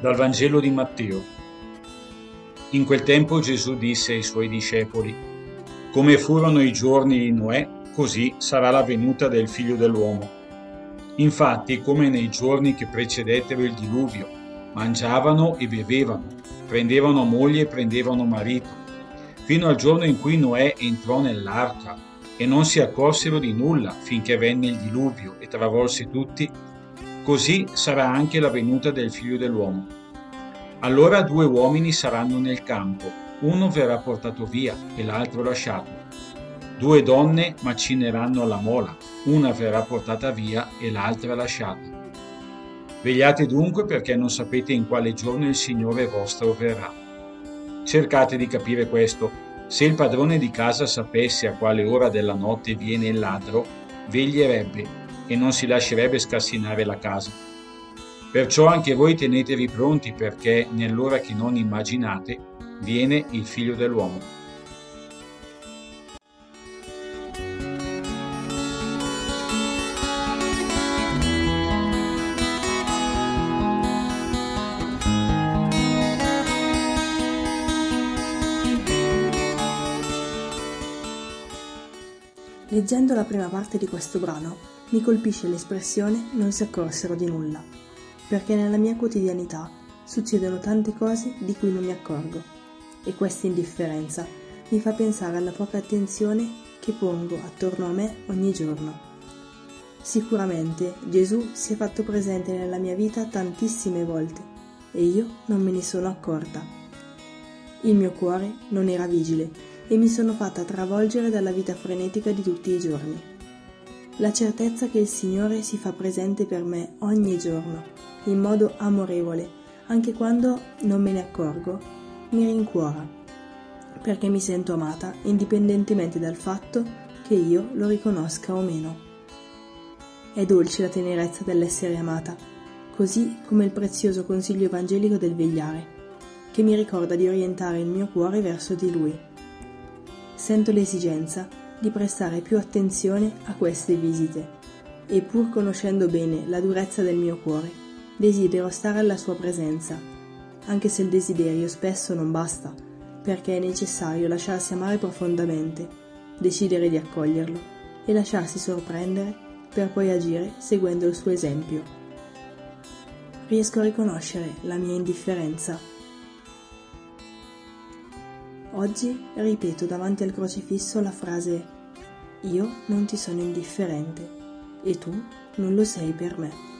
Dal Vangelo di Matteo. In quel tempo Gesù disse ai suoi discepoli, Come furono i giorni di Noè, così sarà la venuta del figlio dell'uomo. Infatti, come nei giorni che precedettero il diluvio, mangiavano e bevevano, prendevano moglie e prendevano marito, fino al giorno in cui Noè entrò nell'arca e non si accorsero di nulla finché venne il diluvio e travolse tutti Così sarà anche la venuta del figlio dell'uomo. Allora due uomini saranno nel campo, uno verrà portato via e l'altro lasciato. Due donne macineranno la mola, una verrà portata via e l'altra lasciata. Vegliate dunque perché non sapete in quale giorno il Signore vostro verrà. Cercate di capire questo. Se il padrone di casa sapesse a quale ora della notte viene il ladro, veglierebbe e non si lascerebbe scassinare la casa. Perciò anche voi tenetevi pronti perché nell'ora che non immaginate viene il figlio dell'uomo. Leggendo la prima parte di questo brano mi colpisce l'espressione non si accorsero di nulla, perché nella mia quotidianità succedono tante cose di cui non mi accorgo e questa indifferenza mi fa pensare alla poca attenzione che pongo attorno a me ogni giorno. Sicuramente Gesù si è fatto presente nella mia vita tantissime volte e io non me ne sono accorta. Il mio cuore non era vigile e mi sono fatta travolgere dalla vita frenetica di tutti i giorni. La certezza che il Signore si fa presente per me ogni giorno, in modo amorevole, anche quando non me ne accorgo, mi rincuora, perché mi sento amata indipendentemente dal fatto che io lo riconosca o meno. È dolce la tenerezza dell'essere amata, così come il prezioso consiglio evangelico del vegliare, che mi ricorda di orientare il mio cuore verso di Lui. Sento l'esigenza di prestare più attenzione a queste visite e pur conoscendo bene la durezza del mio cuore, desidero stare alla sua presenza, anche se il desiderio spesso non basta, perché è necessario lasciarsi amare profondamente, decidere di accoglierlo e lasciarsi sorprendere per poi agire seguendo il suo esempio. Riesco a riconoscere la mia indifferenza. Oggi ripeto davanti al crocifisso la frase Io non ti sono indifferente e tu non lo sei per me.